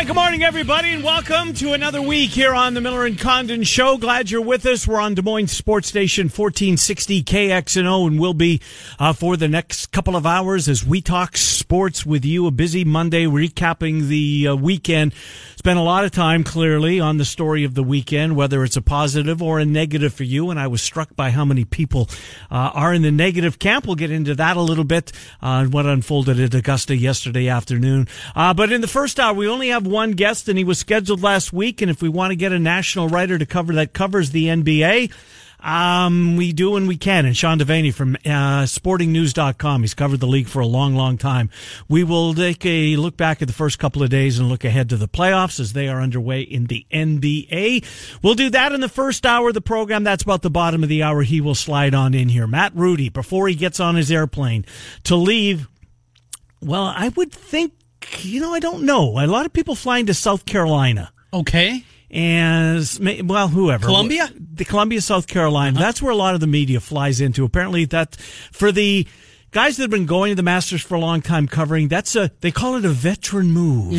Hi, good morning, everybody, and welcome to another week here on the Miller and Condon Show. Glad you're with us. We're on Des Moines Sports Station 1460 KXNO, and we'll be uh, for the next couple of hours as we talk sports with you. A busy Monday, recapping the uh, weekend. Spent a lot of time, clearly, on the story of the weekend, whether it's a positive or a negative for you. And I was struck by how many people uh, are in the negative camp. We'll get into that a little bit, uh, what unfolded at Augusta yesterday afternoon. Uh, but in the first hour, we only have one guest, and he was scheduled last week. And if we want to get a national writer to cover that covers the NBA, um, we do when we can. And Sean Deveney from uh, sportingnews.com. He's covered the league for a long, long time. We will take a look back at the first couple of days and look ahead to the playoffs as they are underway in the NBA. We'll do that in the first hour of the program. That's about the bottom of the hour. He will slide on in here. Matt Rudy, before he gets on his airplane to leave, well, I would think, you know, I don't know. A lot of people flying to South Carolina Okay. And well, whoever Columbia? the Columbia, South Carolina. Uh-huh. That's where a lot of the media flies into. Apparently, that for the guys that have been going to the Masters for a long time covering, that's a they call it a veteran move.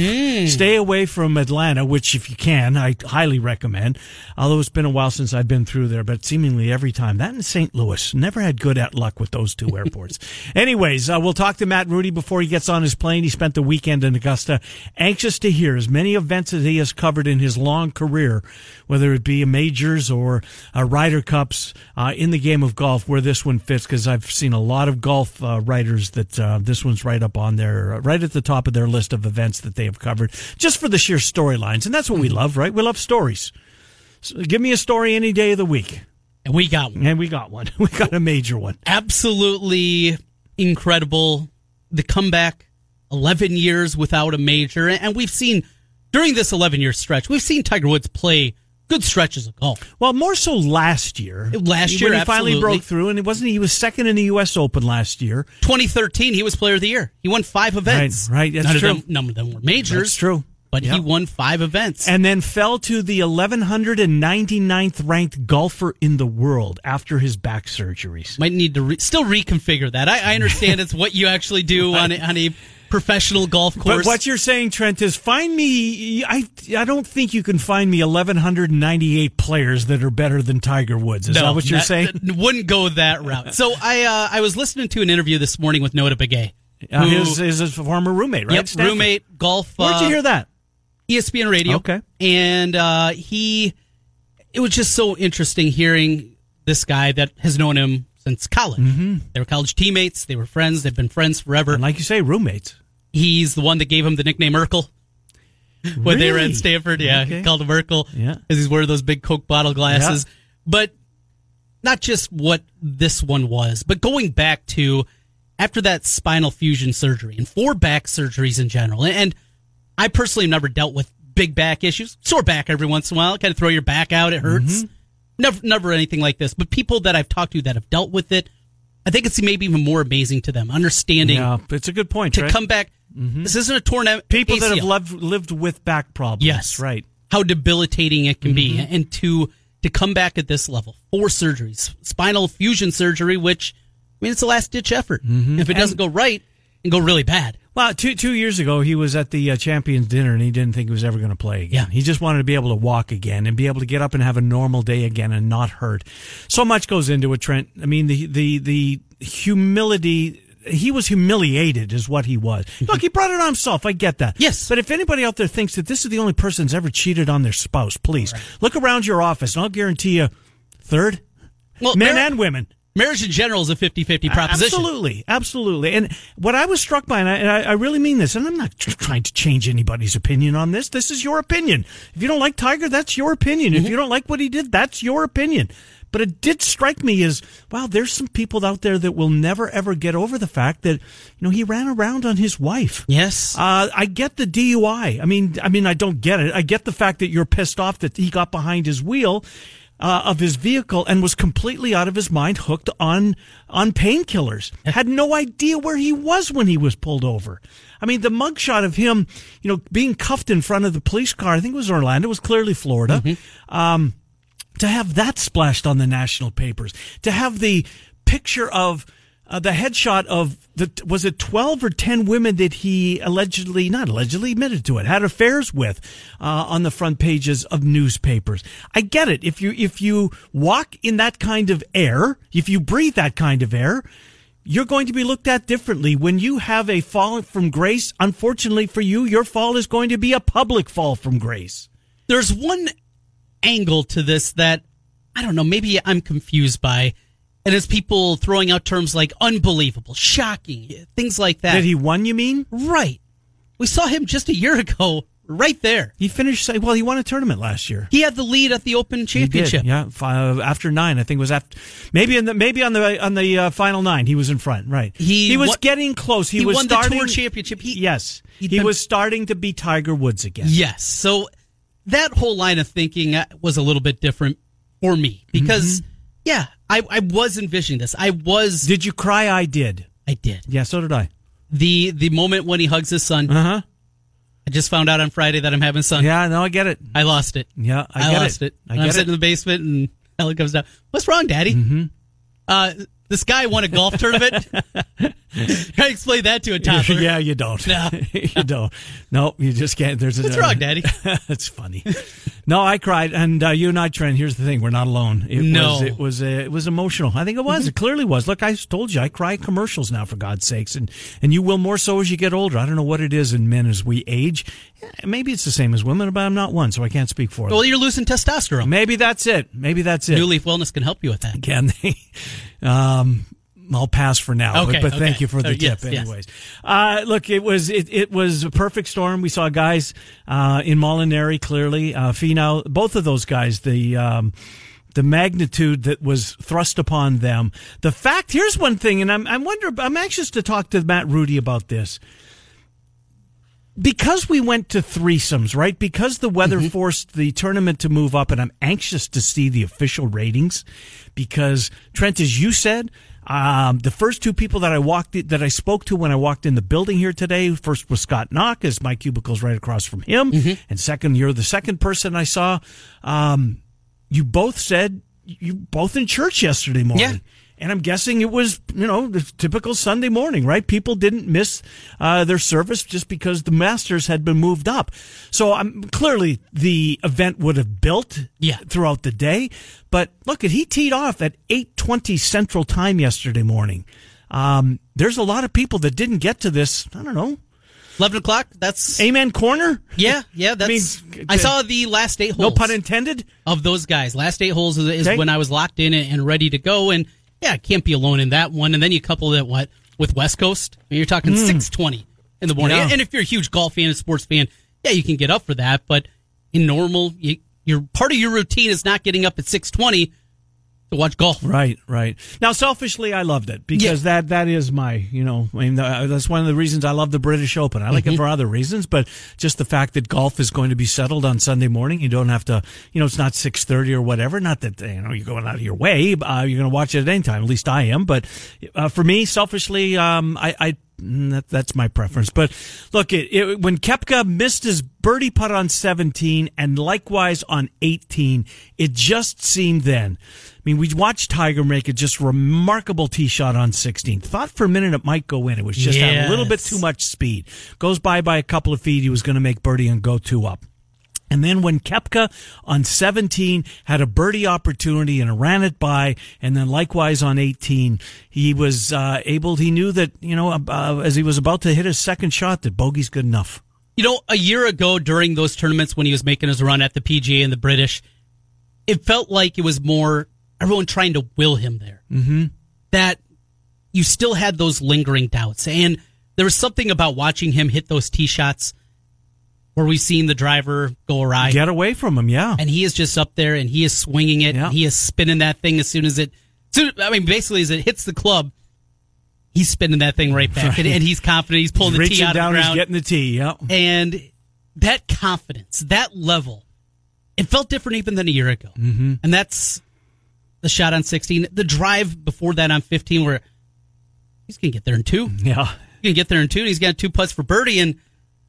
Stay away from Atlanta, which if you can, I highly recommend. Although it's been a while since I've been through there, but seemingly every time that in St. Louis never had good at luck with those two airports. Anyways, uh, we'll talk to Matt Rudy before he gets on his plane. He spent the weekend in Augusta, anxious to hear as many events as he has covered in his long career, whether it be a majors or a Ryder Cups uh, in the game of golf, where this one fits. Because I've seen a lot of golf uh, writers that uh, this one's right up on their right at the top of their list of events that they have covered, just for the sheer storylines, and that's what we love, right? We love stories. So give me a story any day of the week, And we got one. and we got one. We got a major one. Absolutely incredible. The comeback, 11 years without a major. And we've seen, during this 11 year stretch, we've seen Tiger Woods play good stretches of golf. Well, more so last year. Last when year, he finally broke through, and it wasn't. He was second in the U.S. Open last year. 2013, he was player of the year. He won five events. Right, right, that's none true. Of them, none of them were majors. That's true. But Yep. he won five events. and then fell to the 1199th ranked golfer in the world after his back surgeries. Might need to re- still reconfigure that. I, I understand it's what you actually do on, a, on a professional golf course. But what you're saying, Trent, is find me. I I don't think you can find me 1198 players that are better than Tiger Woods. Is that what you're saying? that wouldn't go that route. So I uh, I was listening to an interview this morning with Notah Begay. Uh, who- his, his, his former roommate, right? Yep, Stanford. roommate, golf. Where'd you uh, hear that? ESPN Radio. Okay. And uh, he, it was just so interesting hearing this guy that has known him since college. Mm-hmm. They were college teammates. They were friends. They've been friends forever. And like you say, roommates. He's the one that gave him the nickname Urkel when they were Really? at Stanford. Yeah, Okay. he called him Urkel Yeah. because he's wearing those big Coke bottle glasses. But not just what this one was, but going back to after that spinal fusion surgery and four back surgeries in general. And, I personally have never dealt with big back issues. Sore back every once in a while, kind of throw your back out, it hurts. Mm-hmm. Never, never anything like this. But people that I've talked to that have dealt with it, I think it's maybe even more amazing to them, understanding Yeah, it's a good point. to Trent. come back. Mm-hmm. This isn't a torn People that have lived, lived with back problems. Yes. right. how debilitating it can be mm-hmm. and to to come back at this level four surgeries spinal fusion surgery which i mean it's a last ditch effort mm-hmm. if it doesn't go right and go really bad Well, two two years ago, he was at the uh, Champions Dinner, and he didn't think he was ever going to play again. Yeah. He just wanted to be able to walk again and be able to get up and have a normal day again and not hurt. So much goes into it, Trent. I mean, the the the humility. He was humiliated, is what he was. Look, he brought it on himself. I get that. Yes. but if anybody out there thinks that this is the only person that's ever cheated on their spouse, please look around your office, and I'll guarantee you, third well men there, and women. marriage in general is a 50-50 proposition. Absolutely, absolutely. And what I was struck by, and I, and I really mean this, and I'm not tr- trying to change anybody's opinion on this. This is your opinion. If you don't like Tiger, that's your opinion. Mm-hmm. If you don't like what he did, that's your opinion. But it did strike me as, wow, there's some people out there that will never ever get over the fact that, you know, he ran around on his wife. Yes. Uh, I get the DUI. I mean, I mean, I don't get it. I get the fact that you're pissed off that he got behind his wheel uh, of his vehicle and was completely out of his mind, hooked on on painkillers. Had no idea where he was when he was pulled over. I mean, the mugshot of him, you know, being cuffed in front of the police car. I think it was Orlando. It was clearly Florida. Um, to have that splashed on the national papers, to have the picture of uh, the headshot of the was it twelve or ten women that he allegedly not allegedly admitted to it had affairs with uh, on the front pages of newspapers. I get it if you if you walk in that kind of air, if you breathe that kind of air. You're going to be looked at differently when you have a fall from grace. Unfortunately for you, your fall is going to be a public fall from grace. There's one angle to this that I don't know, maybe I'm confused by. And it's people throwing out terms like unbelievable, shocking, things like that. Did he won, you mean? right. We saw him just a year ago, right there. He finished. Well, he won a tournament last year. He had the lead at the Open He Championship. did, yeah. Five, after nine, I think it was after maybe in the maybe on the on the uh, final nine, he was in front. Right. He was won- getting close. He, he was won the Tour Championship. He- yes, he been- was starting to be Tiger Woods again. Yes. So that whole line of thinking uh, was a little bit different for me because, yeah, I, I was envisioning this. I was. Did you cry? I did. I did. Yeah, so did I. The the moment when he hugs his son. Uh huh. I just found out on Friday that I'm having a son. Yeah, no, I get it. I lost it. Yeah, I, get lost it. I And get I'm it. sitting in the basement and Ellen comes down. What's wrong, Daddy? Mm-hmm. Uh, this guy won a golf tournament. Try to explain that to a toddler. yeah, you don't. No. you don't. No, you just can't. There's a, What's wrong, Daddy? That's funny. No, I cried, and uh, you and I, Trent. Here's the thing: we're not alone. It No. was, it was, uh, it was emotional. I think it was. It clearly was. Look, I told you, I cry commercials now, for God's sakes, and and you will more so as you get older. I don't know what it is in men as we age. Maybe it's the same as women, but I'm not one, so I can't speak for them. Well, you're losing testosterone. Maybe that's it. Maybe that's it. New Leaf Wellness can help you with that. Can they? Um, I'll pass for now, Okay, but, but thank you for the tip, yes, yes. anyways. Uh, look, it was it, it was a perfect storm. We saw guys uh, in Molinari clearly, uh, Finau, both of those guys. The um, the magnitude that was thrust upon them. The fact here's one thing, and I'm I'm wonder I'm anxious to talk to Matt Rudy about this because we went to threesomes, right? Because the weather Mm-hmm. forced the tournament to move up, and I'm anxious to see the official ratings because Trent, as you said, um, the first two people that I walked that I spoke to when I walked in the building here today, first was Scott Knock, as my cubicle's right across from him, Mm-hmm. and second, you're the second person I saw. Um, you both said you both in church yesterday morning. Yeah. And I'm guessing it was, you know, the typical Sunday morning, right? People didn't miss uh, their service just because the Masters had been moved up. So I'm clearly the event would have built Yeah. throughout the day. But look, at he teed off at 8:20 Central Time yesterday morning. Um, there's a lot of people that didn't get to this. I don't know. 11 o'clock? That's. Amen corner. Yeah, yeah, that's. mean, I, saw the last eight holes No pun intended. of those guys. Last eight holes is, is Okay. when I was locked in and ready to go. And yeah, can't be alone in that one. And then you couple that what with West Coast. I mean, you're talking hmm. six twenty in the morning. Yeah. And if you're a huge golf fan and sports fan, yeah, you can get up for that. But in normal, you, your part of your routine is not getting up at six twenty to watch golf. Right, right. Now, selfishly, I loved it because that that is my, you know, I mean, uh, that's one of the reasons I love the British Open. I like Mm-hmm. it for other reasons, but just the fact that golf is going to be settled on Sunday morning, you don't have to, you know, it's not six thirty or whatever. Not that you know you're going out of your way. Uh, you're going to watch it at any time. At least I am. But uh, for me, selfishly, um, I. I Mm, that, that's my preference. But look, it, it, when Koepka missed his birdie putt on 17 and likewise on 18, it just seemed then. I mean, we watched Tiger make a just remarkable tee shot on 16. Thought for a minute it might go in. It was just had a little bit too much speed. Goes by by a couple of feet. He was going to make birdie and go two up. And then when Koepka on 17 had a birdie opportunity and ran it by, and then likewise on 18, he was uh, able, he knew that, you know, uh, as he was about to hit his second shot, that bogey's good enough. You know, a year ago during those tournaments when he was making his run at the PGA and the British, it felt like it was more everyone trying to will him there. Mm-hmm. that you still had those lingering doubts. And there was something about watching him hit those tee shots where we've seen the driver go awry. Get away from him, yeah. And he is just up there and he is swinging it. Yeah. He is spinning that thing as soon as it, soon, I mean, basically as it hits the club, he's spinning that thing right back. And, and he's confident. He's pulling He's the tee out down, of the he's ground. getting the tee, yeah. and that confidence, that level, it felt different even than a year ago. Mm-hmm. And that's the shot on 16. The drive before that on 15 where he's going to get there in two. Yeah, He's to get there in two. And he's got two putts for birdie. And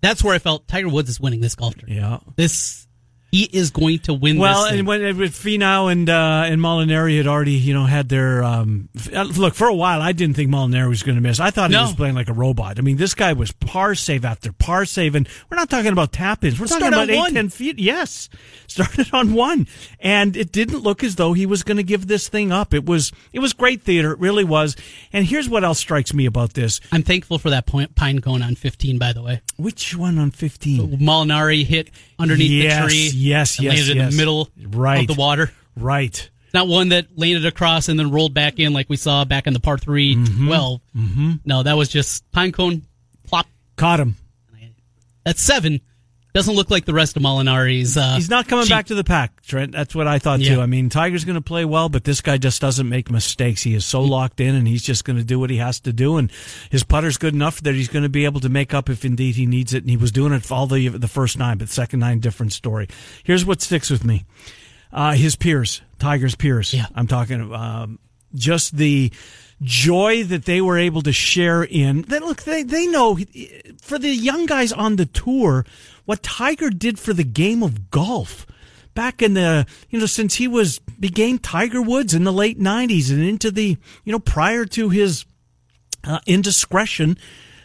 that's where I felt Tiger Woods is winning this golf tournament. Yeah. This, he is going to win Well, and when with Finau and uh, and Molinari had already, you know, had their um, uh, look for a while. I didn't think Molinari was going to miss. I thought he was playing like a robot. I mean, this guy was par save after par save, and we're not talking about tap ins. We're talking Start on about eight, one. ten feet. Yes, started on one, and it didn't look as though he was going to give this thing up. It was it was great theater. It really was. And here's what else strikes me about this. I'm thankful for that point, pine cone on 15, by the way. Which one on fifteen? Molinari hit underneath Yes, the tree. yes, and yes, landed in the middle Right. of the water. Right. Not one that landed across and then rolled back in like we saw back in the par 3 Mm-hmm. 12. Mm-hmm. No, that was just pine cone, plop. Caught him. That's seven. Doesn't look like the rest of Molinari's. Uh, He's not coming cheap- back to the pack, Trent. That's what I thought Yeah. too. I mean, Tiger's going to play well, but this guy just doesn't make mistakes. He is so locked in, and he's just going to do what he has to do. And his putter's good enough that he's going to be able to make up if indeed he needs it. And he was doing it all the the first nine, but second nine, different story. Here's what sticks with me: uh, his peers, Tiger's peers. Yeah. I'm talking um, just the joy that they were able to share in that look they, they know for the young guys on the tour what tiger did for the game of golf back in the you know since he was became tiger woods in the late 90s and into the you know prior to his uh, indiscretion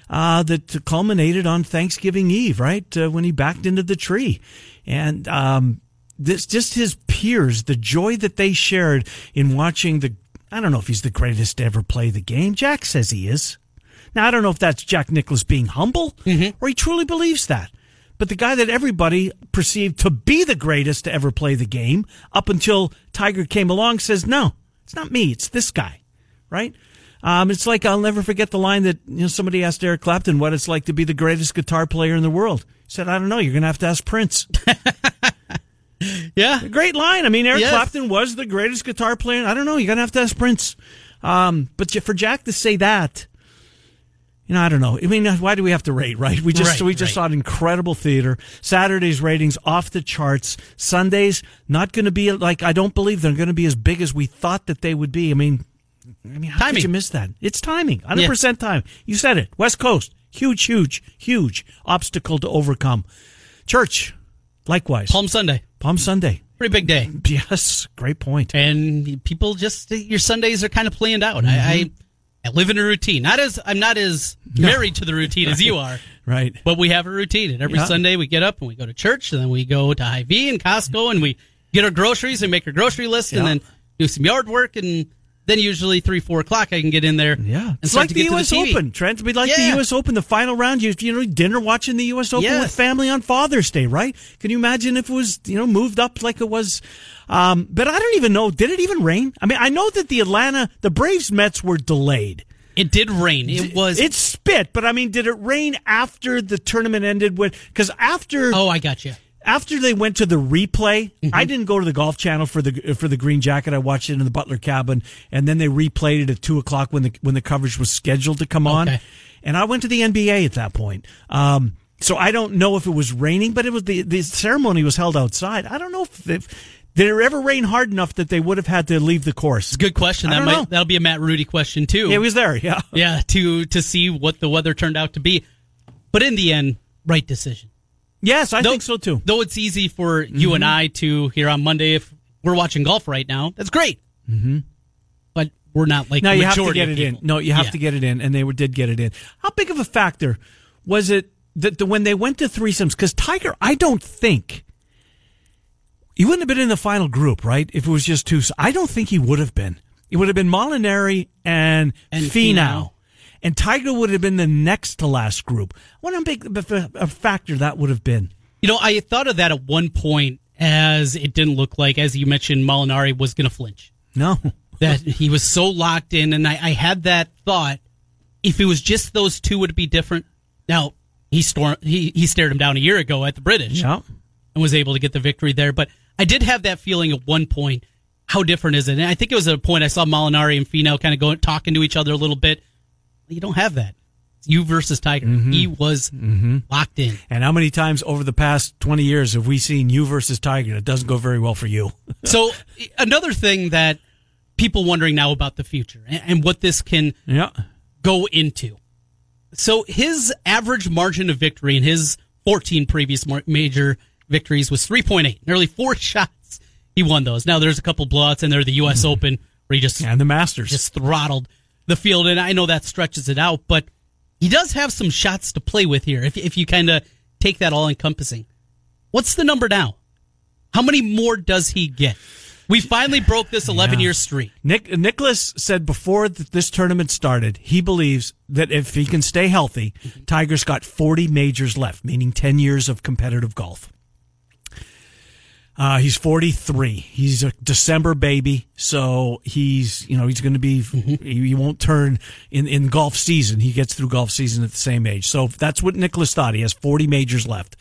uh, that culminated on Thanksgiving Eve, right uh, when he backed into the tree, and um, this just his peers, the joy that they shared in watching the. I don't know if he's the greatest to ever play the game. Jack says he is. Now I don't know if that's Jack Nicklaus being humble or he truly believes that. But the guy that everybody perceived to be the greatest to ever play the game up until Tiger came along says, no, it's not me. It's this guy. Right? Um, it's like I'll never forget the line that you know somebody asked Eric Clapton what it's like to be the greatest guitar player in the world. He said, I don't know. You're going to have to ask Prince. Yeah. Great line. I mean, Eric Yes. Clapton was the greatest guitar player. I don't know. You're going to have to ask Prince. Um, but for Jack to say that, you know, I don't know. I mean, why do we have to rate, right? We just, Right, we just right. saw incredible theater. Saturday's ratings off the charts. Sundays, not going to be like, I don't believe they're going to be as big as we thought that they would be. I mean, I mean, how Timing. could you miss that? It's timing. 100% time. You said it. West Coast. Huge, huge, huge obstacle to overcome. Church, likewise. Palm Sunday. Palm Sunday. Pretty big day. Yes, great point. And people just, your Sundays are kind of planned out. Mm-hmm. I, I live in a routine. Not as, I'm not as married to the routine as you are. Right. But we have a routine, and every Yeah. Sunday we get up and we go to church, and then we go to Hy-Vee and Costco, and we get our groceries and make our grocery list, and then do some yard work, and then usually three, four o'clock I can get in there. Yeah, and it's start like the U.S. the Open, Trent. It'd be like the U.S. Open, the final round. You, you know, dinner watching the U.S. Open Yes. with family on Father's Day, right? Can you imagine if it was, you know, moved up like it was? Um, but I don't even know. Did it even rain? I mean, I know that the Atlanta, the Braves Mets were delayed. It did rain. It was. It spit, but I mean, did it rain after the tournament ended? With because after oh, I got you. After they went to the replay, Mm-hmm. I didn't go to the golf channel for the for the green jacket. I watched it in the Butler cabin, and then they replayed it at two o'clock when the when the coverage was scheduled to come on. Okay. And I went to the NBA at that point. Um, so I don't know if it was raining, but it was the the ceremony was held outside. I don't know if, if did it ever rain hard enough that they would have had to leave the course. Good question. That might know. that'll be a Matt Rudy question too. It was there, yeah. yeah, to to see what the weather turned out to be. But in the end, right decision. Yes, I Though- think so too. Though it's easy for you and I to here on Monday if we're watching golf right now. That's great. Mm-hmm. But we're not like No, you have to get it in. No, you have Yeah. to get it in, and they were, did get it in. How big of a factor was it that the, when they went to threesomes? Because Tiger, I don't think he wouldn't have been in the final group, right? If it was just two, I don't think he would have been. It would have been Molinari and, And Finau. Finau. And Tiger would have been the next to last group. What a big a factor that would have been. You know, I thought of that at one point as it didn't look like, as you mentioned, Molinari was going to flinch. No. that he was so locked in, and I, I had that thought. If it was just those two, would it be different? Now he stor- he he stared him down a year ago at the British Yeah. and was able to get the victory there. But I did have that feeling at one point. How different is it? And I think it was at a point I saw Molinari and Finau kind of going talking to each other a little bit. You don't have that. It's you versus Tiger. Mm-hmm. He was mm-hmm. locked in. And how many times over the past 20 years have we seen you versus Tiger? It doesn't go very well for you. So another thing that people wondering now about the future and, and what this can Yeah. go into. So his average margin of victory in his 14 previous major victories was 3.8. Nearly four shots he won those. Now there's a couple blowouts in there, the U.S. Mm-hmm. Open, where he just And the Masters. just throttled the field, and I know that stretches it out, but he does have some shots to play with here. If if you kind of take that all encompassing, what's the number now? How many more does he get? We finally broke this 11 Yeah. year streak. Nick Nicklaus said before th- this tournament started, he believes that if he can stay healthy, mm-hmm. Tiger's got 40 majors left, meaning 10 years of competitive golf. Uh, he's 43. He's a December baby, so he's you know he's going to be he, he won't turn in in golf season. He gets through golf season at the same age. So that's what Nicklaus thought. He has 40 majors left.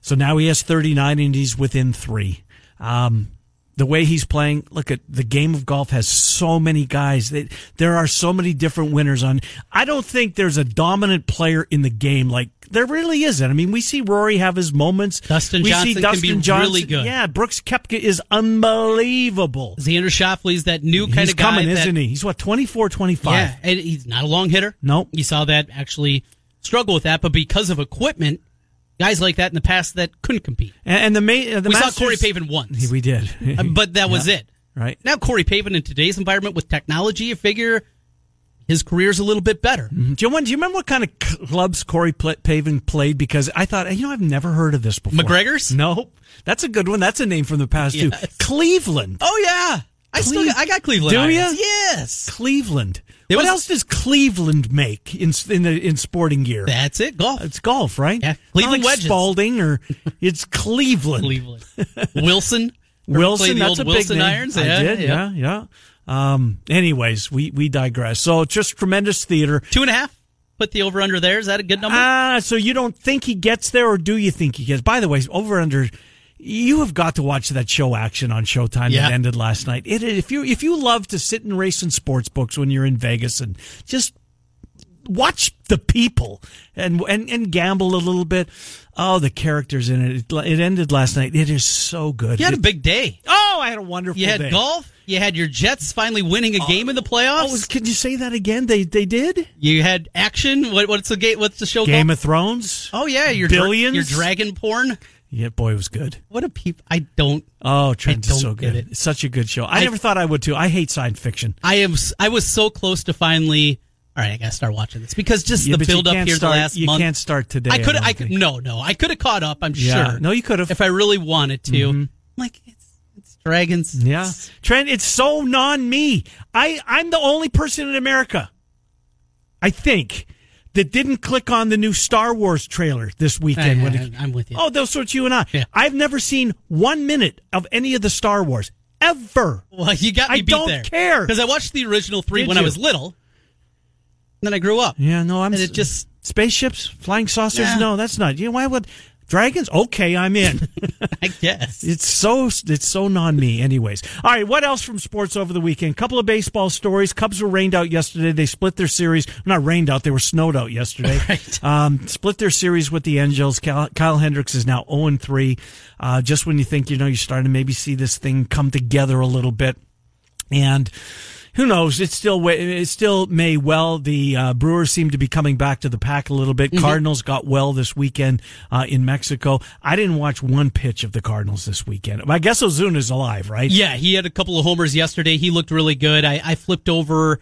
So now he has 39 and he's within three. Um, the way he's playing, look at the game of golf has so many guys. That there are so many different winners on. I don't think there's a dominant player in the game like there really isn't. I mean, we see Rory have his moments. Dustin we Johnson see can be Johnson. really good. Yeah, Brooks Koepka is unbelievable. Xander Schauffele's that new kind he's of guy. He's coming, that, isn't he? He's what 24, 25. Yeah, and he's not a long hitter. Nope. You saw that actually struggle with that, but because of equipment, guys like that in the past that couldn't compete. And, and the, ma- uh, the we Masters, saw Corey Pavin once, We did, Uh, but that was Yeah. it. right. Now Corey Pavin in today's environment with technology, you figure his career's a little bit better. Do you, do you remember what kind of clubs Corey Pavin played? Because I thought, you know, I've never heard of this before. MacGregor's? Nope. That's a good one. That's a name from the past Yes. too. Cleveland. Oh yeah, I still got, I got Cleveland. Do irons. Yes, Cleveland. There what was- else does Cleveland make in in the in sporting gear? that's it. Golf. it's golf, right? Yeah, Not Cleveland like wedges. Spalding or it's Cleveland. Cleveland. Wilson. Wilson, that's a big Wilson name. irons. I did, yeah, yeah. Um, anyways, we we digress. So just tremendous theater. Two and a half. Put the over under there. Is that a good number? Ah, so you don't think he gets there, or do you think he gets? By the way, over under. You have got to watch that show action on Showtime Yeah. that ended last night. It, if you if you love to sit and race in sports books when you're in Vegas and just watch the people and and and gamble a little bit. Oh, the characters in it. It, it ended last night. It is so good. you had a big day. oh, I had a wonderful day. You had day. golf. You had your Jets finally winning a game in the playoffs. Oh, could you say that again? They they did. you had action. What, what's the game? What's the show Game called? of Thrones. oh yeah, your dra- Billions? your dragon porn. Yeah, boy, it was good. What a peep! I don't. Oh, Trent I is so good. it. It's such a good show. I, I- never thought I would too. I hate science fiction. I am. I was so close to finally. All right, I gotta start watching this because just Yeah, the build up here start- the last you month. You can't start today, I I could. don't I could. No, no. I could have caught up. I'm Yeah. sure. No, you could have. if I really wanted to. Mm-hmm. Like it's it's dragons. Yeah, Trent, it's so non me. I I'm the only person in America, I think, that didn't click on the new Star Wars trailer this weekend. I- I- I'm with you. Oh, those sorts you and I. Yeah. I've never seen one minute of any of the Star Wars ever. Well, you got me I beat don't there. care. because I watched the original three Did when I was little. And then I grew up. Yeah, no, I'm. And it just- spaceships, flying saucers. Yeah. No, that's not. You know why would dragons? Okay, I'm in. I guess. It's so it's so non me. Anyways, all right. What else from sports over the weekend? Couple of baseball stories. Cubs were rained out yesterday. They split their series. Not rained out. They were snowed out yesterday. Right. Um, split their series with the Angels. Kyle, Kyle Hendricks is now zero and three. Uh, just when you think you know you're starting to maybe see this thing come together a little bit, and. Who knows? It still it still may well. The uh, Brewers seem to be coming back to the pack a little bit. Mm-hmm. Cardinals got well this weekend uh, in Mexico. I didn't watch one pitch of the Cardinals this weekend. I guess Ozuna's alive, right? Yeah, he had a couple of homers yesterday. He looked really good. I, I flipped over.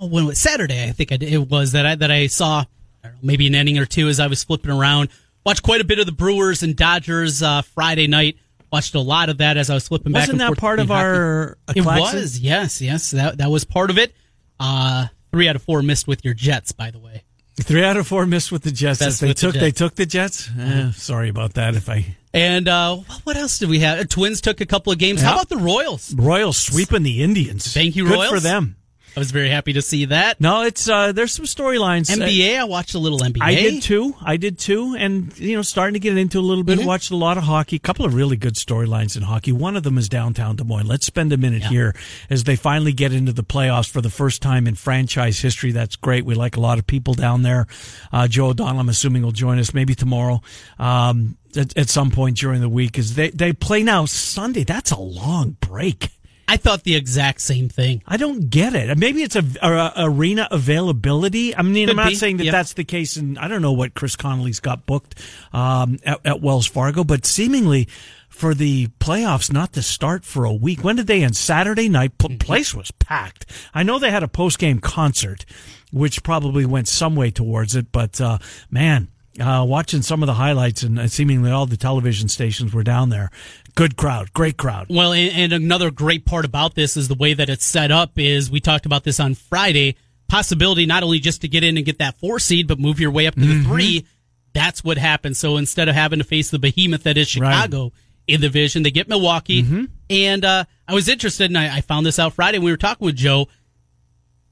Oh, when was Saturday? I think I did, it was that I that I saw. I don't know, maybe an inning or two as I was flipping around. Watched quite a bit of the Brewers and Dodgers uh, Friday night. Watched a lot of that as I was flipping back. Wasn't that forth part of between our hockey. It was. Yes, yes. That that was part of it. Uh, three out of four missed with your Jets, by the way. Three out of four missed with the Jets. Best they with the took they took the Jets. Eh, sorry about that. If I And uh, what else did we have? Twins took a couple of games. How about the Royals? Royals sweeping the Indians. Thank you, Good Royals. for them. I was very happy to see that. No, it's uh, there's some storylines. NBA, I watched a little NBA. I did too. I did too, and you know, starting to get into a little bit. Mm-hmm. Watched a lot of hockey. A couple of really good storylines in hockey. One of them is downtown Des Moines. Let's spend a minute Yeah. here as they finally get into the playoffs for the first time in franchise history. That's great. We like a lot of people down there. Uh, Joe O'Donnell, I'm assuming, will join us maybe tomorrow. Um, at, at some point during the week, because they they play now Sunday. That's a long break. I thought the exact same thing. I don't get it. Maybe it's a, a- arena availability. I mean, I'm not be, saying that yep. that's the case, and I don't know what Chris Connolly's got booked um, at, at Wells Fargo, but seemingly for the playoffs not to start for a week. When did they end? Saturday night. P- Mm-hmm. Place was packed. I know they had a post game concert, which probably went some way towards it, but uh, man. Uh, watching some of the highlights and uh, seemingly all the television stations were down there. Good crowd, great crowd. Well, and, and another great part about this is the way that it's set up. Is we talked about this on Friday. Possibility not only just to get in and get that four seed, but move your way up to the three. That's what happens. So instead of having to face the behemoth that is Right. Chicago in the division, they get Milwaukee. And uh, I was interested, and I, I found this out Friday when we were talking with Joe.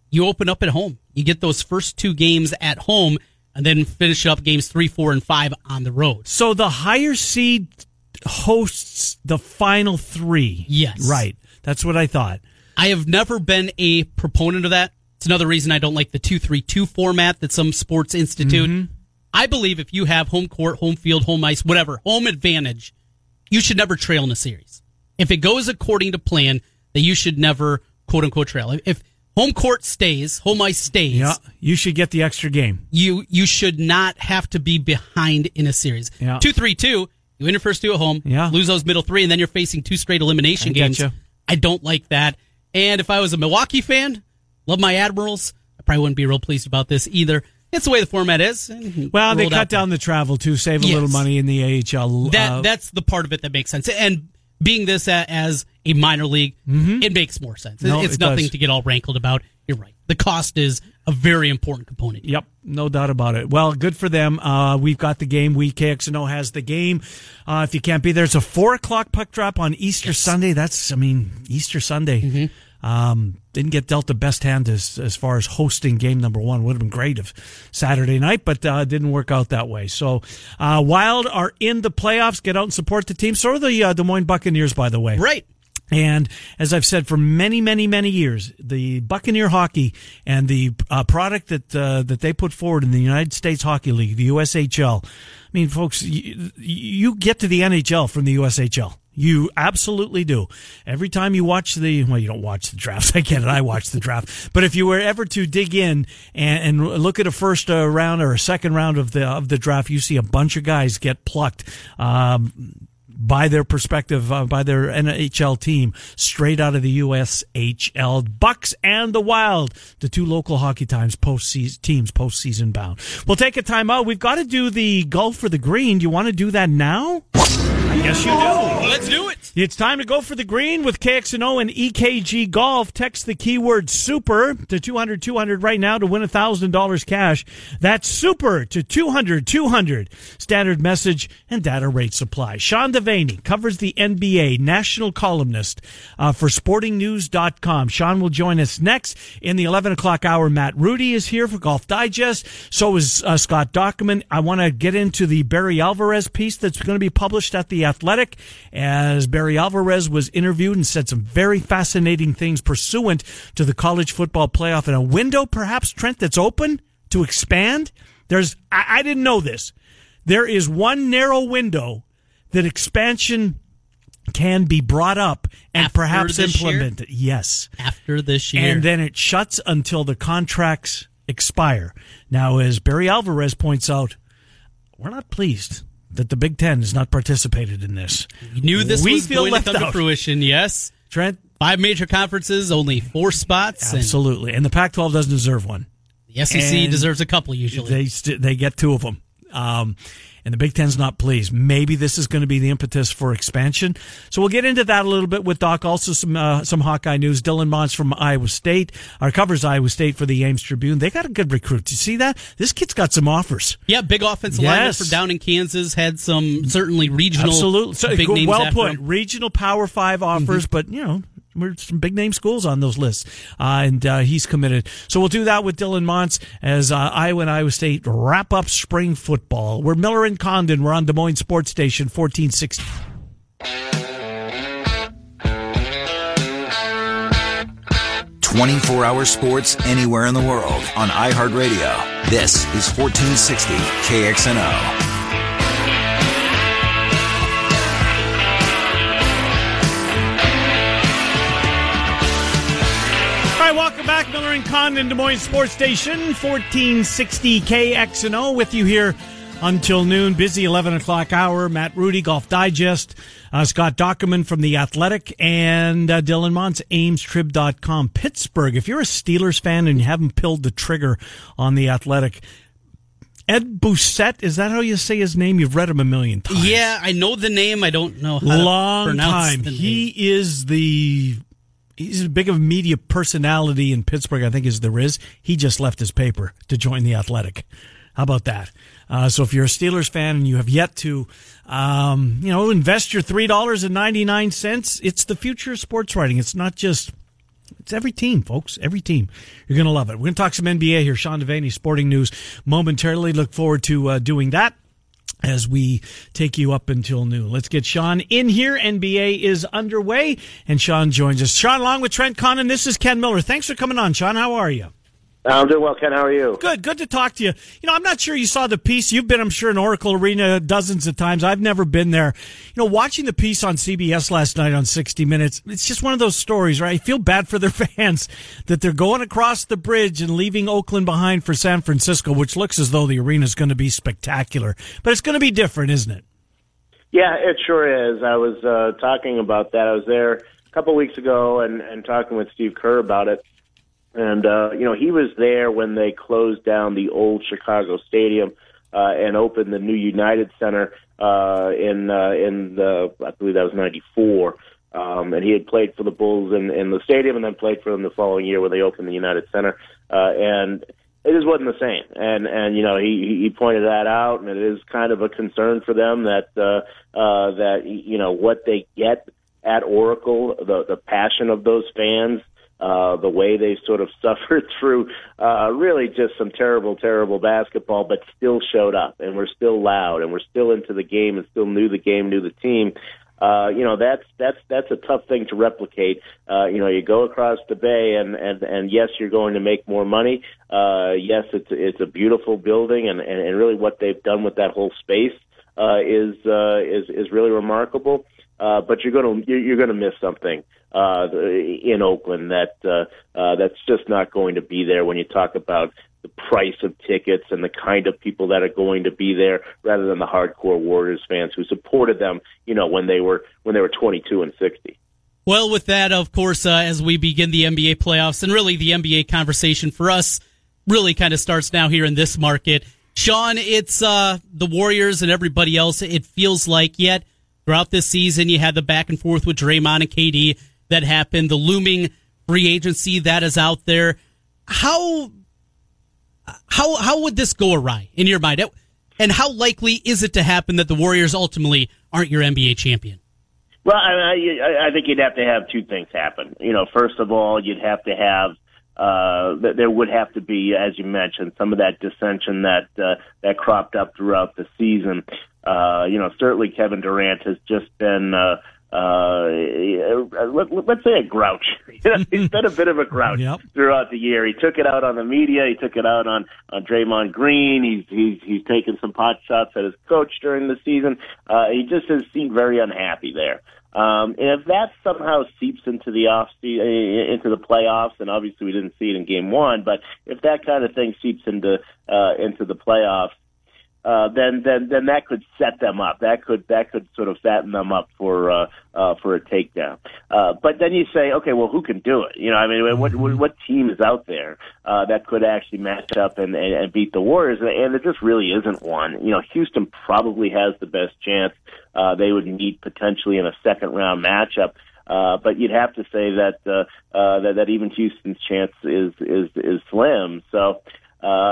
You open up at home. You get those first two games at home, and then finish up games three, four, and five on the road. So the higher seed hosts the final three. Yes. Right. That's what I thought. I have never been a proponent of that. It's another reason I don't like the 2-3-2 format that some sports institute. Mm-hmm. I believe if you have home court, home field, home ice, whatever, home advantage, you should never trail in a series. If it goes according to plan, that you should never quote unquote trail. If home court stays, home ice stays, Yeah. You should get the extra game. you you should not have to be behind in a series. Yeah. Two three two. You win your first two at home. Yeah. Lose those middle three, and then you're facing two straight elimination I games. I don't like that. And if I was a Milwaukee fan, love my Admirals. I probably wouldn't be real pleased about this either. It's the way the format is. Well, they cut out there. down the travel to save a little money in the AHL. That uh, that's the part of it that makes sense. And being this a, as a minor league, it makes more sense. Mm-hmm. No, it's it nothing does. to get all rankled about. You're right. The cost is a very important component. Yep, no doubt about it. Well, good for them. Uh, we've got the game. We KXNO has the game. Uh, if you can't be there, it's a four o'clock puck drop on Easter Sunday. That's, I mean, Easter Sunday. Mm-hmm. Um, didn't get dealt the best hand as as far as hosting game number one. Would have been great if Saturday night, but uh, didn't work out that way. So, uh, Wild are in the playoffs. Get out and support the team. So are the uh, Des Moines Buccaneers, by the way. Right. And as I've said for many, many, many years, the Buccaneer hockey and the uh, product that uh, that they put forward in the United States Hockey League, the USHL. I mean, folks, you, you get to the NHL from the USHL. You absolutely do. Every time you watch the, well, you don't watch the drafts. I get it. I watch the draft. But if you were ever to dig in and, and look at a first uh, round or a second round of the of the draft, you see a bunch of guys get plucked. Um, by their perspective, uh, by their NHL team, straight out of the USHL. Bucks and the Wild, the two local hockey times post teams postseason bound. We'll take a timeout. We've got to do the golf for the green. Do you want to do that now? Guess you do. Let's do it. It's time to go for the green with KXNO and EKG Golf. Text the keyword super to 200 200 right now to win $1,000 cash. That's super to 200 200. Standard message and data rate supply. Sean Deveney covers the NBA, national columnist uh, for sportingnews.com. Sean will join us next in the 11 o'clock hour. Matt Rudy is here for Golf Digest. So is uh, Scott Dochterman. I want to get into the Barry Alvarez piece that's going to be published at The Athletic as Barry Alvarez was interviewed and said some very fascinating things pursuant to the college football playoff and a window, perhaps, Trent, that's open to expand. There's, I, I didn't know this. There is one narrow window that expansion can be brought up and After perhaps this year? implemented. Yes. After this year. And then it shuts until the contracts expire. Now, as Barry Alvarez points out, we're not pleased that the Big Ten has not participated in this. You knew this we was feel going left to come out. to fruition. Yes, Trent, five major conferences, only four spots. and absolutely. And the Pac 12 doesn't deserve one. the SEC And deserves a couple usually. They st- they get two of them. Um, and the Big Ten's not pleased. Maybe this is going to be the impetus for expansion. So we'll get into that a little bit with Doc. Also, some uh, some Hawkeye news. Dylan Montz from Iowa State, our covers Iowa State for the Ames Tribune. They got a good recruit. You see that? This kid's got some offers. Yeah, big offensive yes. lineman from down in Kansas. Had some certainly regional, absolutely so, big names. Well put. Regional Power Five offers, mm-hmm. but you know some big name schools on those lists, uh, and uh, he's committed. So we'll do that with Dylan Montz as uh, Iowa and Iowa State wrap up spring football. We're Miller and Condon. We're on Des Moines Sports Station, fourteen sixty. Twenty-four hour sports anywhere in the world on iHeartRadio. This is fourteen sixty KXNO. Back. Miller and Condon, Des Moines Sports Station, 1460 KXNO with you here until noon. Busy 11 o'clock hour. Matt Rudy, Golf Digest. Uh, Scott Dochterman from The Athletic and uh, Dylan Montz, AmesTrib.com. Pittsburgh, if you're a Steelers fan and you haven't pulled the trigger on The Athletic, Ed Bouchette, is that how you say his name? You've read him a million times. Yeah, I know the name. I don't know how Long to pronounce time. He is the he's as big of a media personality in Pittsburgh, I think, as there is. He just left his paper to join the Athletic. How about that? Uh, so if you're a Steelers fan and you have yet to, um, you know, invest your three dollars and ninety nine cents, it's the future of sports writing. It's not just. It's every team, folks. Every team. You're going to love it. We're going to talk some NBA here. Sean Deveney, Sporting News, momentarily. Look forward to uh, doing that as we take you up until noon. Let's get Sean in here. NBA is underway, and Sean joins us. Sean, along with Trent Condon, this is Ken Miller. Thanks for coming on, Sean. How are you? I'm doing well, Ken. How are you? Good. Good to talk to you. You know, I'm not sure you saw the piece. You've been, I'm sure, in Oracle Arena dozens of times. I've never been there. You know, watching the piece on CBS last night on 60 Minutes, it's just one of those stories, right? I feel bad for their fans that they're going across the bridge and leaving Oakland behind for San Francisco, which looks as though the arena is going to be spectacular. But it's going to be different, isn't it? Yeah, it sure is. I was uh, talking about that. I was there a couple weeks ago and, and talking with Steve Kerr about it and, uh, you know, he was there when they closed down the old Chicago Stadium uh, and opened the new United Center uh, in, uh, in the, I believe that was 94. Um, and he had played for the Bulls in, in the stadium and then played for them the following year when they opened the United Center. Uh, and it just wasn't the same. And, and, you know, he, he pointed that out and it is kind of a concern for them that, uh, uh, that, you know, what they get at Oracle, the, the passion of those fans, uh, the way they sort of suffered through uh, really just some terrible, terrible basketball, but still showed up and we're still loud and we're still into the game and still knew the game, knew the team. Uh, you know that's that's that's a tough thing to replicate. Uh, you know, you go across the bay, and and and yes, you're going to make more money. Uh, yes, it's it's a beautiful building, and and, and really what they've done with that whole space uh, is uh, is is really remarkable. Uh, but you're going to you're going to miss something uh, in Oakland that uh, uh, that's just not going to be there when you talk about the price of tickets and the kind of people that are going to be there, rather than the hardcore Warriors fans who supported them, you know, when they were when they were 22 and 60. Well, with that, of course, uh, as we begin the NBA playoffs and really the NBA conversation for us really kind of starts now here in this market. Sean, it's uh, the Warriors and everybody else. It feels like yet throughout this season you had the back and forth with Draymond and KD that happened, the looming free agency that is out there. How how how would this go awry in your mind? And how likely is it to happen that the Warriors ultimately aren't your NBA champion? Well, I, I, I think you'd have to have two things happen. You know, first of all, you'd have to have uh, there would have to be, as you mentioned, some of that dissension that uh, that cropped up throughout the season. Uh, you know, certainly Kevin Durant has just been uh, uh, let, let's say a grouch. He's been a bit of a grouch yep. throughout the year. He took it out on the media. He took it out on on Draymond Green. He's he's he's taken some pot shots at his coach during the season. Uh, he just has seemed very unhappy there. Um, and if that somehow seeps into the off into the playoffs, and obviously we didn't see it in Game One, but if that kind of thing seeps into uh, into the playoffs, uh, then then then that could set them up. That could that could sort of fatten them up for uh, uh, for a takedown. Uh, but then you say, okay, well, who can do it? You know, I mean, what what, what team is out there uh, that could actually match up and, and, and beat the Warriors? And it just really isn't one. You know, Houston probably has the best chance. Uh, they would meet potentially in a second round matchup. Uh, but you'd have to say that uh, uh, that, that even Houston's chance is is is slim. So uh,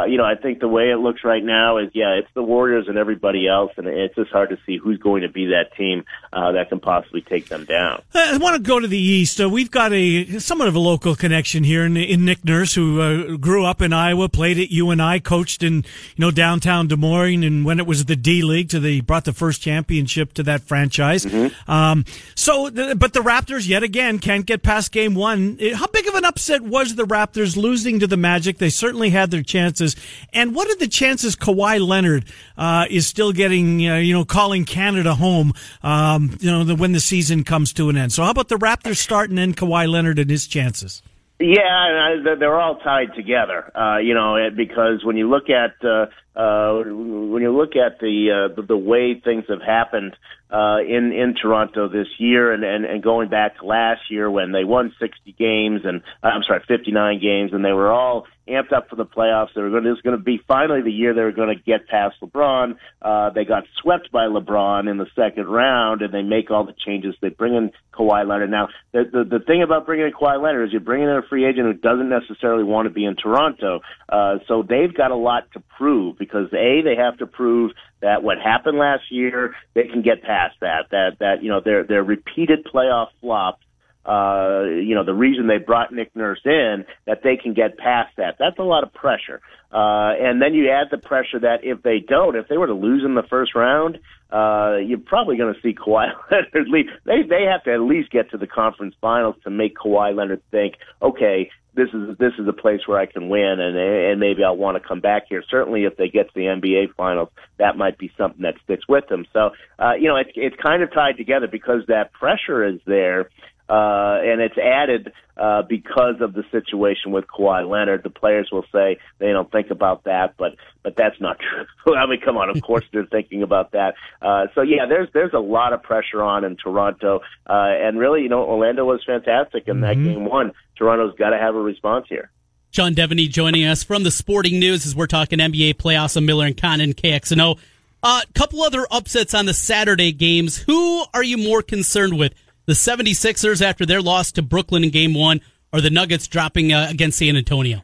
you know, I think the way it looks right now is, yeah, it's the Warriors and everybody else, and it's just hard to see who's going to be that team uh, that can possibly take them down. I want to go to the East. Uh, we've got a somewhat of a local connection here in, in Nick Nurse, who uh, grew up in Iowa, played at UNI, coached in you know downtown Des Moines, and when it was the D League, to the brought the first championship to that franchise. Mm-hmm. Um, so, but the Raptors yet again can't get past Game One. How big of an upset was the Raptors losing to the Magic? They certainly had their chance chances? And what are the chances Kawhi Leonard uh, is still getting, uh, you know, calling Canada home, um, you know, the, when the season comes to an end? So how about the Raptors start and Kawhi Leonard and his chances? Yeah, they're all tied together. Uh, you know, because when you look at uh, uh, when you look at the uh, the, the way things have happened uh, in in Toronto this year, and, and and going back to last year when they won 60 games and uh, I'm sorry, 59 games, and they were all amped up for the playoffs. They were going. To, it was going to be finally the year they were going to get past LeBron. Uh, they got swept by LeBron in the second round, and they make all the changes. They bring in Kawhi Leonard. Now, the the, the thing about bringing in Kawhi Leonard is you're bringing in a free agent who doesn't necessarily want to be in Toronto. Uh, so they've got a lot to prove because a they have to prove that what happened last year they can get past that. That that you know their their repeated playoff flops uh, you know, the reason they brought Nick Nurse in, that they can get past that. That's a lot of pressure. Uh, and then you add the pressure that if they don't, if they were to lose in the first round, uh, you're probably going to see Kawhi Leonard leave. They, they have to at least get to the conference finals to make Kawhi Leonard think, okay, this is this is a place where I can win, and and maybe I'll want to come back here. Certainly, if they get to the NBA finals, that might be something that sticks with them. So, uh, you know, it's it's kind of tied together because that pressure is there uh, and it's added uh, because of the situation with Kawhi Leonard. The players will say they don't think about that, but but that's not true. I mean, come on, of course they're thinking about that. Uh, so yeah, there's there's a lot of pressure on in Toronto, uh, and really, you know, Orlando was fantastic in mm-hmm. that game one. Toronto's got to have a response here. Sean Deveney joining us from the Sporting News as we're talking NBA playoffs on Miller and Condon KXNO. A uh, couple other upsets on the Saturday games. Who are you more concerned with? The 76ers after their loss to Brooklyn in game one, or the Nuggets dropping uh, against San Antonio?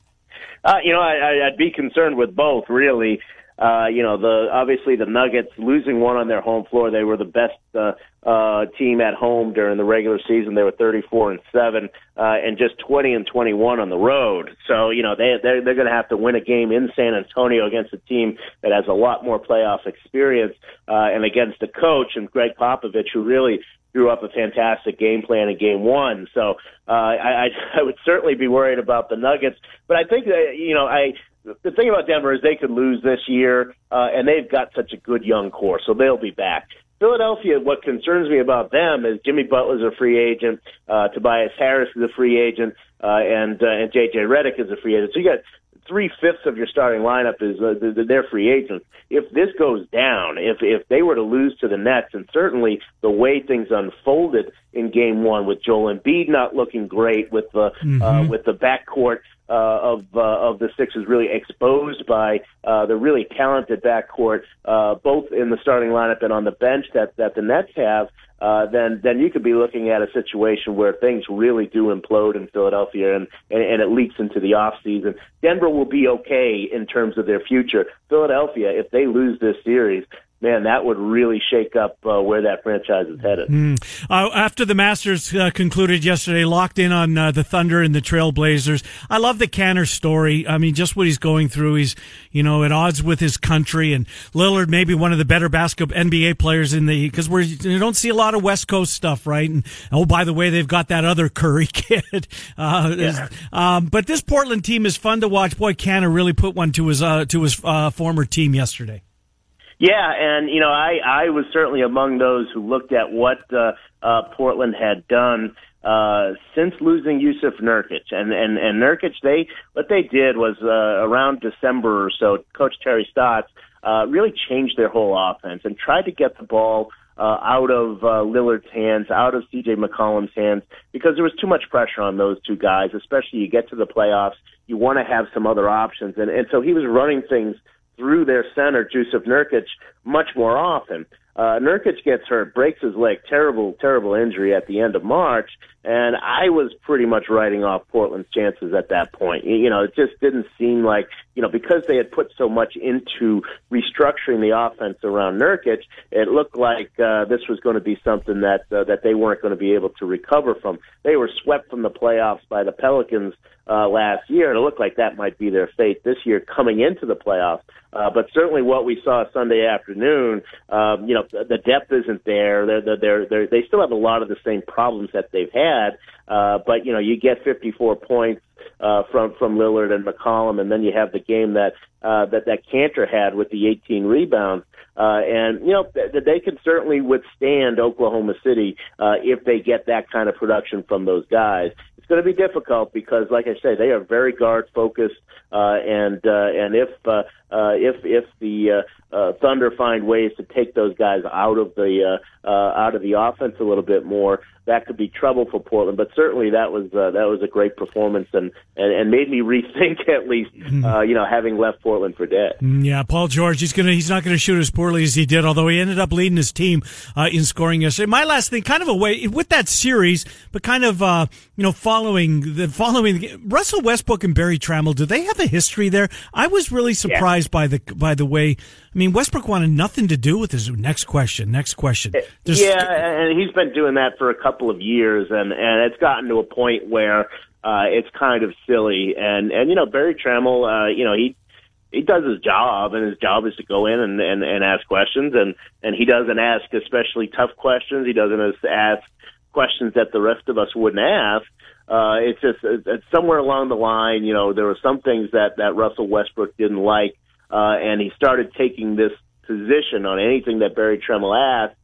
Uh, you know, I, I'd be concerned with both, really. Uh, you know, the obviously the Nuggets losing one on their home floor. They were the best uh, uh, team at home during the regular season. They were 34 and seven, uh, and just 20 and 21 on the road. So you know they they're, they're going to have to win a game in San Antonio against a team that has a lot more playoff experience, uh, and against a coach and Gregg Popovich who really drew up a fantastic game plan in game one. So uh, I, I, would certainly be worried about the Nuggets. But I think that you know I the thing about Denver is they could lose this year, uh, and they've got such a good young core, so they'll be back. Philadelphia, what concerns me about them is Jimmy Butler's a free agent, uh, Tobias Harris is a free agent, uh, and uh, and JJ Redick is a free agent. So you got three fifths of your starting lineup is uh, they're free agents. If this goes down, if if they were to lose to the Nets, and certainly the way things unfolded in Game One with Joel Embiid not looking great, with the uh, mm-hmm. uh, with the backcourt uh, of uh, of the Sixers really exposed by uh, the really talented backcourt, uh, both in the starting lineup and on the bench that that the Nets have uh, then then you could be looking at a situation where things really do implode in Philadelphia and, and, and it leaks into the off season. Denver will be okay in terms of their future. Philadelphia, if they lose this series, man, that would really shake up uh, where that franchise is headed. Mm. Uh, after the Masters uh, concluded yesterday, locked in on uh, the Thunder and the Trailblazers. I love the Kanter story. I mean, just what he's going through. He's, you know, at odds with his country, and Lillard maybe one of the better basketball NBA players in the because we you don't see a lot of West Coast stuff, right? And oh, by the way, they've got that other Curry kid. Uh, yeah. um, but this Portland team is fun to watch. Boy, Kanter really put one to his uh, to his former team yesterday. Yeah, and you know, I I was certainly among those who looked at what uh, uh, Portland had done uh, since losing Jusuf Nurkic, and and and Nurkic, they what they did was uh, around December or so, Coach Terry Stotts uh, really changed their whole offense and tried to get the ball uh, out of uh, Lillard's hands, out of C.J. McCollum's hands, because there was too much pressure on those two guys. Especially you get to the playoffs, you want to have some other options, and and so he was running things through their center, Jusuf Nurkic, much more often. Uh, Nurkic gets hurt, breaks his leg, terrible, terrible injury at the end of March, and I was pretty much writing off Portland's chances at that point. You know, it just didn't seem like, you know, because they had put so much into restructuring the offense around Nurkic, it looked like uh, this was going to be something that uh, that they weren't going to be able to recover from. They were swept from the playoffs by the Pelicans uh, last year, and it looked like that might be their fate this year coming into the playoffs. Uh, but certainly, what we saw Sunday afternoon, um, you know, the depth isn't there. They're, they're, they're, they still have a lot of the same problems that they've had. Uh, but you know, you get 54 points uh, from from Lillard and McCollum, and then you have the game that uh, that that Kanter had with the 18 rebounds. Uh, and you know th- they can certainly withstand Oklahoma City uh, if they get that kind of production from those guys. Going to be difficult because, like I say, they are very guard focused, uh, and uh, and if uh, uh, if if the uh, uh, Thunder find ways to take those guys out of the uh, uh, out of the offense a little bit more, that could be trouble for Portland. But certainly that was uh, that was a great performance and, and, and made me rethink at least uh, you know having left Portland for dead. Yeah, Paul George. He's gonna he's not gonna shoot as poorly as he did, although he ended up leading his team uh, in scoring yesterday. My last thing, kind of a way with that series, but kind of uh, you know following the following Russell Westbrook and Berry Tramel. Do they have a history there? I was really surprised yeah. by the by the way. I mean, Westbrook wanted nothing to do with his next question. Next question. There's, yeah, and he's been doing that for a couple of years, and and it's gotten to a point where uh, it's kind of silly. And and you know, Berry Tramel, uh, you know, he he does his job, and his job is to go in and, and, and ask questions, and, and he doesn't ask especially tough questions. He doesn't ask questions that the rest of us wouldn't ask. Uh, it's just it's somewhere along the line, you know, there were some things that that Russell Westbrook didn't like, uh, and he started taking this position on anything that Berry Tramel asked,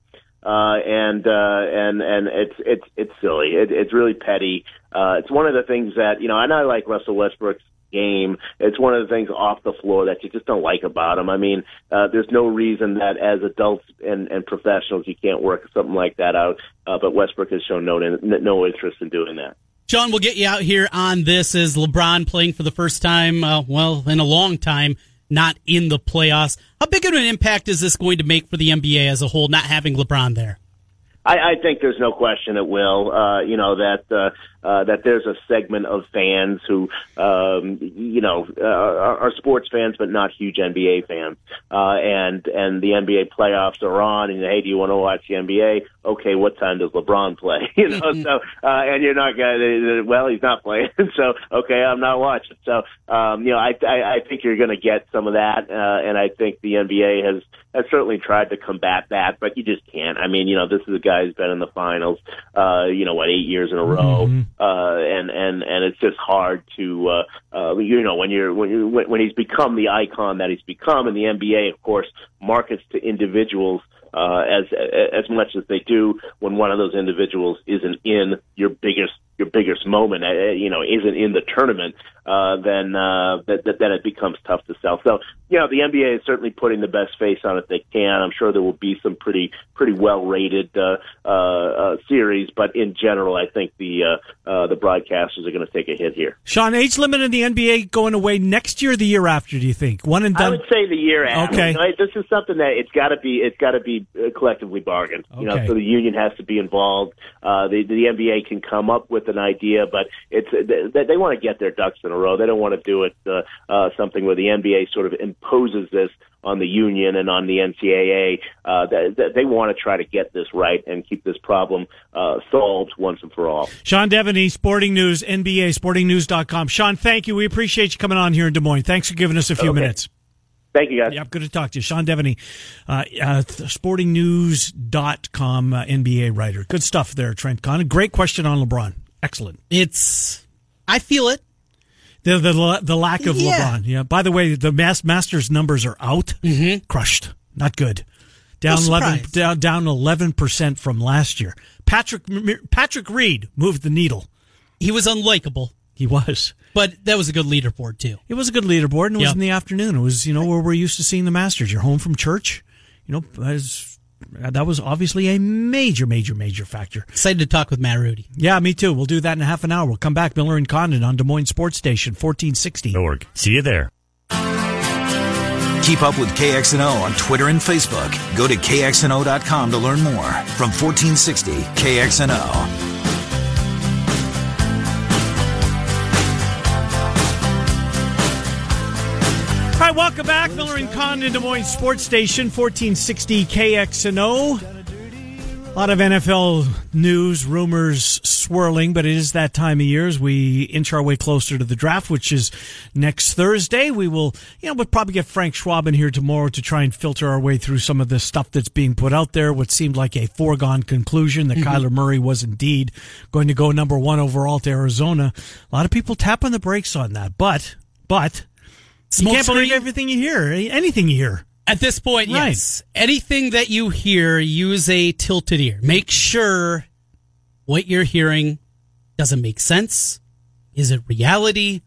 uh, and uh, and and it's it's it's silly. It, it's really petty. Uh, it's one of the things that you know, and I like Russell Westbrook's game. It's one of the things off the floor that you just don't like about him. I mean, uh, there's no reason that as adults and, and professionals you can't work something like that out. Uh, but Westbrook has shown no no interest in doing that. Sean, we'll get you out here on this. Is LeBron playing for the first time? Uh, well, in a long time not in the playoffs. How big of an impact is this going to make for the NBA as a whole, not having LeBron there? I, I think there's no question it will. Uh, you know that uh, uh, that there's a segment of fans who, um, you know, uh, are, sports fans but not huge NBA fans, uh, and and the NBA playoffs are on, and hey, do you want to watch the NBA? Okay, what time does LeBron play? you know, so uh, and you're not gonna. Well, he's not playing, so okay, I'm not watching. So um, you know, I I, I think you're going to get some of that, uh, and I think the NBA has has certainly tried to combat that, but you just can't. I mean, you know, this is a guy who's been in the finals, uh, you know, what eight years in a row, mm-hmm. Uh, and and and it's just hard to, uh, uh, you know, when you're when you when, he's become the icon that he's become, and the NBA, of course, markets to individuals uh, as as much as they do when one of those individuals isn't in your biggest your biggest moment, uh, you know, isn't in the tournament, uh, then uh, that, that then it becomes tough to sell. So, you know, the NBA is certainly putting the best face on it they can. I'm sure there will be some pretty pretty well rated uh, uh, uh, series, but in general, I think the uh, uh, the broadcasters are going to take a hit here. Sean, age limit in the NBA going away next year, or the year after? Do you think one and done? I would say the year after. Okay, you know, this is something that it's got to be it's got to be uh, collectively bargained. Okay. You know, so the union has to be involved. Uh, the the NBA can come up with an idea, but it's they, they want to get their ducks in a row. They don't want to do it uh, uh, something where the NBA sort of imposes this on the union and on the NCAA. Uh, that, they want to try to get this right and keep this problem uh, solved once and for all. Sean Deveney, Sporting News, NBA, sportingnews.com. Sean, thank you. We appreciate you coming on here in Des Moines. Thanks for giving us a few okay. minutes. Thank you, guys. Yep, good to talk to you. Sean Deveney, uh, uh, sportingnews.com, uh, NBA writer. Good stuff there, Trent Con. Great question on LeBron. Excellent. It's, I feel it. The, the, the lack of yeah. LeBron. Yeah. By the way, the mass Masters numbers are out. Mm-hmm. Crushed. Not good. Down no 11, down, down 11% from last year. Patrick, Patrick Reed moved the needle. He was unlikable. He was. but that was a good leaderboard too. It was a good leaderboard, and it was in the afternoon. It was, you know, where we're used to seeing the Masters. You're home from church. You know, as, Uh, that was obviously a major, major, major factor. Excited to talk with Matt Rudy. Yeah, me too. We'll do that in a half an hour. We'll come back. Miller and Condon on Des Moines Sports Station, 1460. Org. See you there. Keep up with KXNO on Twitter and Facebook. Go to KXNO.com to learn more. From 1460 KXNO. Welcome back. Miller and Condon, Des Moines Sports Station, 1460 KXNO. A lot of NFL news, rumors swirling, but it is that time of year as we inch our way closer to the draft, which is next Thursday. We will, you know, we'll probably get Frank Schwab in here tomorrow to try and filter our way through some of the stuff that's being put out there. What seemed like a foregone conclusion that mm-hmm. Kyler Murray was indeed going to go number one overall to Arizona. A lot of people tapping the brakes on that, but, but, you can't believe everything you hear, anything you hear. At this point, Right. yes. Anything that you hear, use a tilted ear. Make sure what you're hearing doesn't make sense. Is it reality?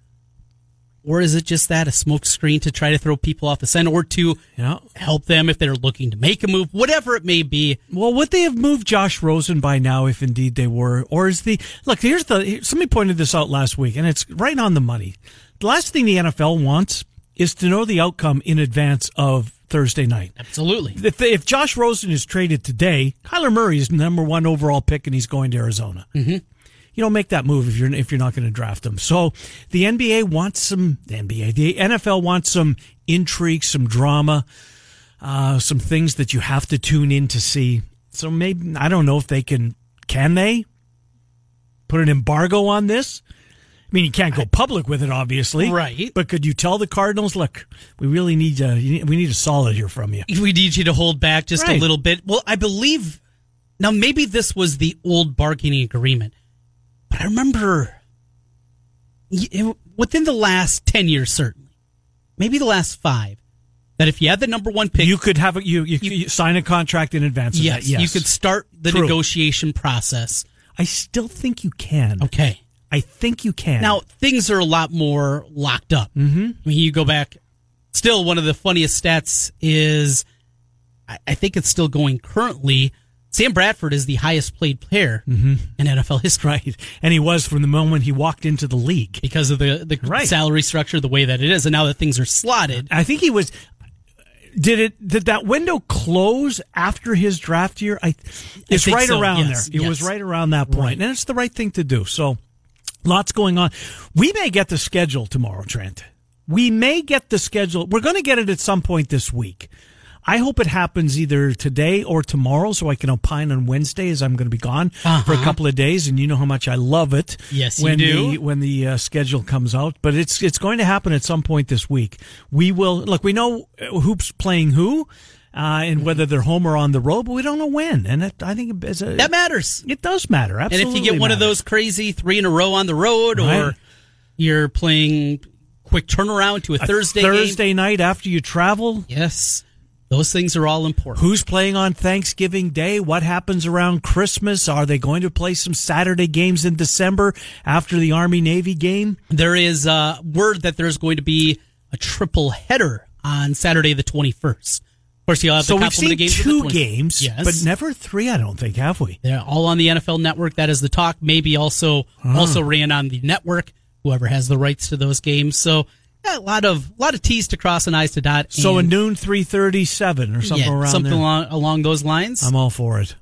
Or is it just that a smokescreen to try to throw people off the scent or to know, help them if they're looking to make a move, whatever it may be? Well, would they have moved Josh Rosen by now if indeed they were? Or is the look? Here's the somebody pointed this out last week, and it's right on the money. The last thing the NFL wants is to know the outcome in advance of Thursday night. Absolutely. If, if Josh Rosen is traded today, Kyler Murray is number one overall pick, and he's going to Arizona. Mm-hmm. You don't make that move if you're if you're not going to draft him. So the NBA wants some the NBA, the NFL wants some intrigue, some drama, uh, some things that you have to tune in to see. So maybe I don't know if they can. Can they put an embargo on this? I mean, you can't go public with it, obviously, Right. But could you tell the Cardinals, look, we really need you need- we need a solid here from you. we need you to hold back just Right. a little bit. Well, I believe now maybe this was the old bargaining agreement, but I remember within the last ten years, certainly, maybe the last five, that if you had the number one pick, You could have a, you, you you sign a contract in advance. Of yes, yes, you could start the True. negotiation process. I still think you can. Okay. I think you can. Now things are a lot more locked up. Mm-hmm. I mean, you go back. Still, one of the funniest stats is, I, I think it's still going currently. Sam Bradford is the highest played player in NFL history right, and he was from the moment he walked into the league. because of the the Right. salary structure, the way that it is, and now that things are slotted. I think he was. Did it? Did that window close after his draft year? I. It's think right so, around yes, there. It was right around that point, Right. and it's the right thing to do. So, lots going on. We may get the schedule tomorrow, Trent. We may get the schedule. We're going to get it at some point this week. I hope it happens either today or tomorrow, so I can opine on Wednesday, as I'm going to be gone for a Uh-huh. couple of days, and you know how much I love it. Yes, you when do. The, when the uh, schedule comes out, but it's it's going to happen at some point this week. We will look. We know uh, who's playing who, uh, and whether they're home or on the road, but we don't know when. And it, I think it's a, That matters. it does matter. Absolutely. And if you get one of those crazy three in a row on the road, Right. or you're playing quick turnaround to a, A Thursday game, Thursday night after you travel, yes, those things are all important. Who's playing on Thanksgiving Day? What happens around Christmas? Are they going to play some Saturday games in December after the Army Navy game? There is uh, word that there's going to be a triple header on Saturday the 21st. Course, you'll have So the we've seen of games. two games, yes, but never three. I don't think have we? They're all on the NFL Network. That is the talk. Maybe also ah. also ran on the network. Whoever has the rights to those games. So yeah, a lot of a lot of T's to cross and I's to dot. So a noon three thirty seven or something yeah, around something there. along along those lines. I'm all for it.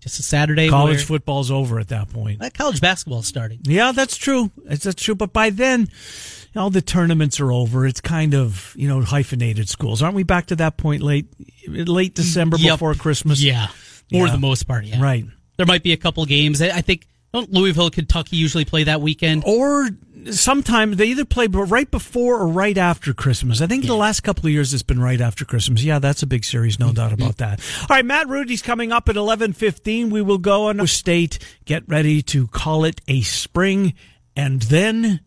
Just a Saturday. College where- football's over at that point. College basketball is starting. Yeah, that's true. It's, that's true. But by then, all the tournaments are over. It's kind of you know hyphenated schools, aren't we? Back to that point late late December Yep. before Christmas. Yeah, for Yeah. the most part. Yeah, Right. There might be a couple games. I think don't Louisville, Kentucky usually play that weekend. or sometimes they either play right before or right after Christmas. I think the last couple of years it's been right after Christmas. Yeah, that's a big series, no mm-hmm. doubt about that. All right, Matt Rudy's coming up at eleven fifteen. We will go on state, get ready to call it a spring, and then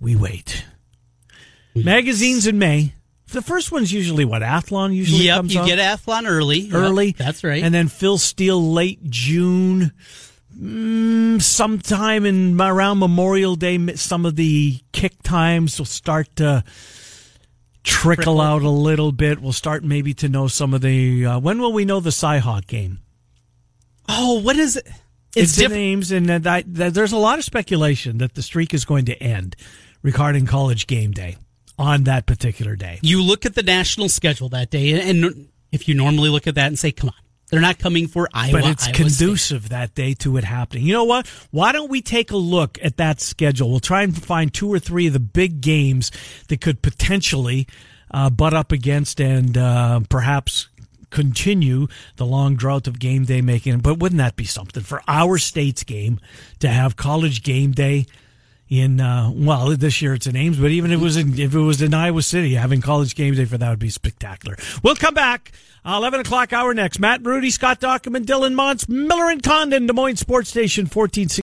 we wait. Magazines in May. The first one's usually what Athlon usually Yep, comes you out get Athlon early. Yep, early. that's right. And then Phil Steele late June. mm, sometime in around Memorial Day, some of the kick times will start to trickle, trickle. out a little bit. We'll start maybe to know some of the. Uh, when will we know the Cyhawk game? Oh, what is it? It's, it's diff- names, and that, that, there's a lot of speculation that the streak is going to end regarding college game day on that particular day. You look at the national schedule that day, and if you normally look at that and say, "Come on, they're not coming for Iowa. But it's Iowa conducive State. that day to it happening. You know what? Why don't we take a look at that schedule? We'll try and find two or three of the big games that could potentially uh, butt up against and uh, perhaps continue the long drought of game day making. But wouldn't that be something for our state's game to have college game day? In uh, well this year it's in Ames, but even if it was in if it was in Iowa City, having college game day for that would be spectacular. We'll come back. Uh, 11 o'clock hour next. Matt Rudy, Scott Dochterman, Dylan Montz, Miller and Condon, Des Moines Sports Station 1460.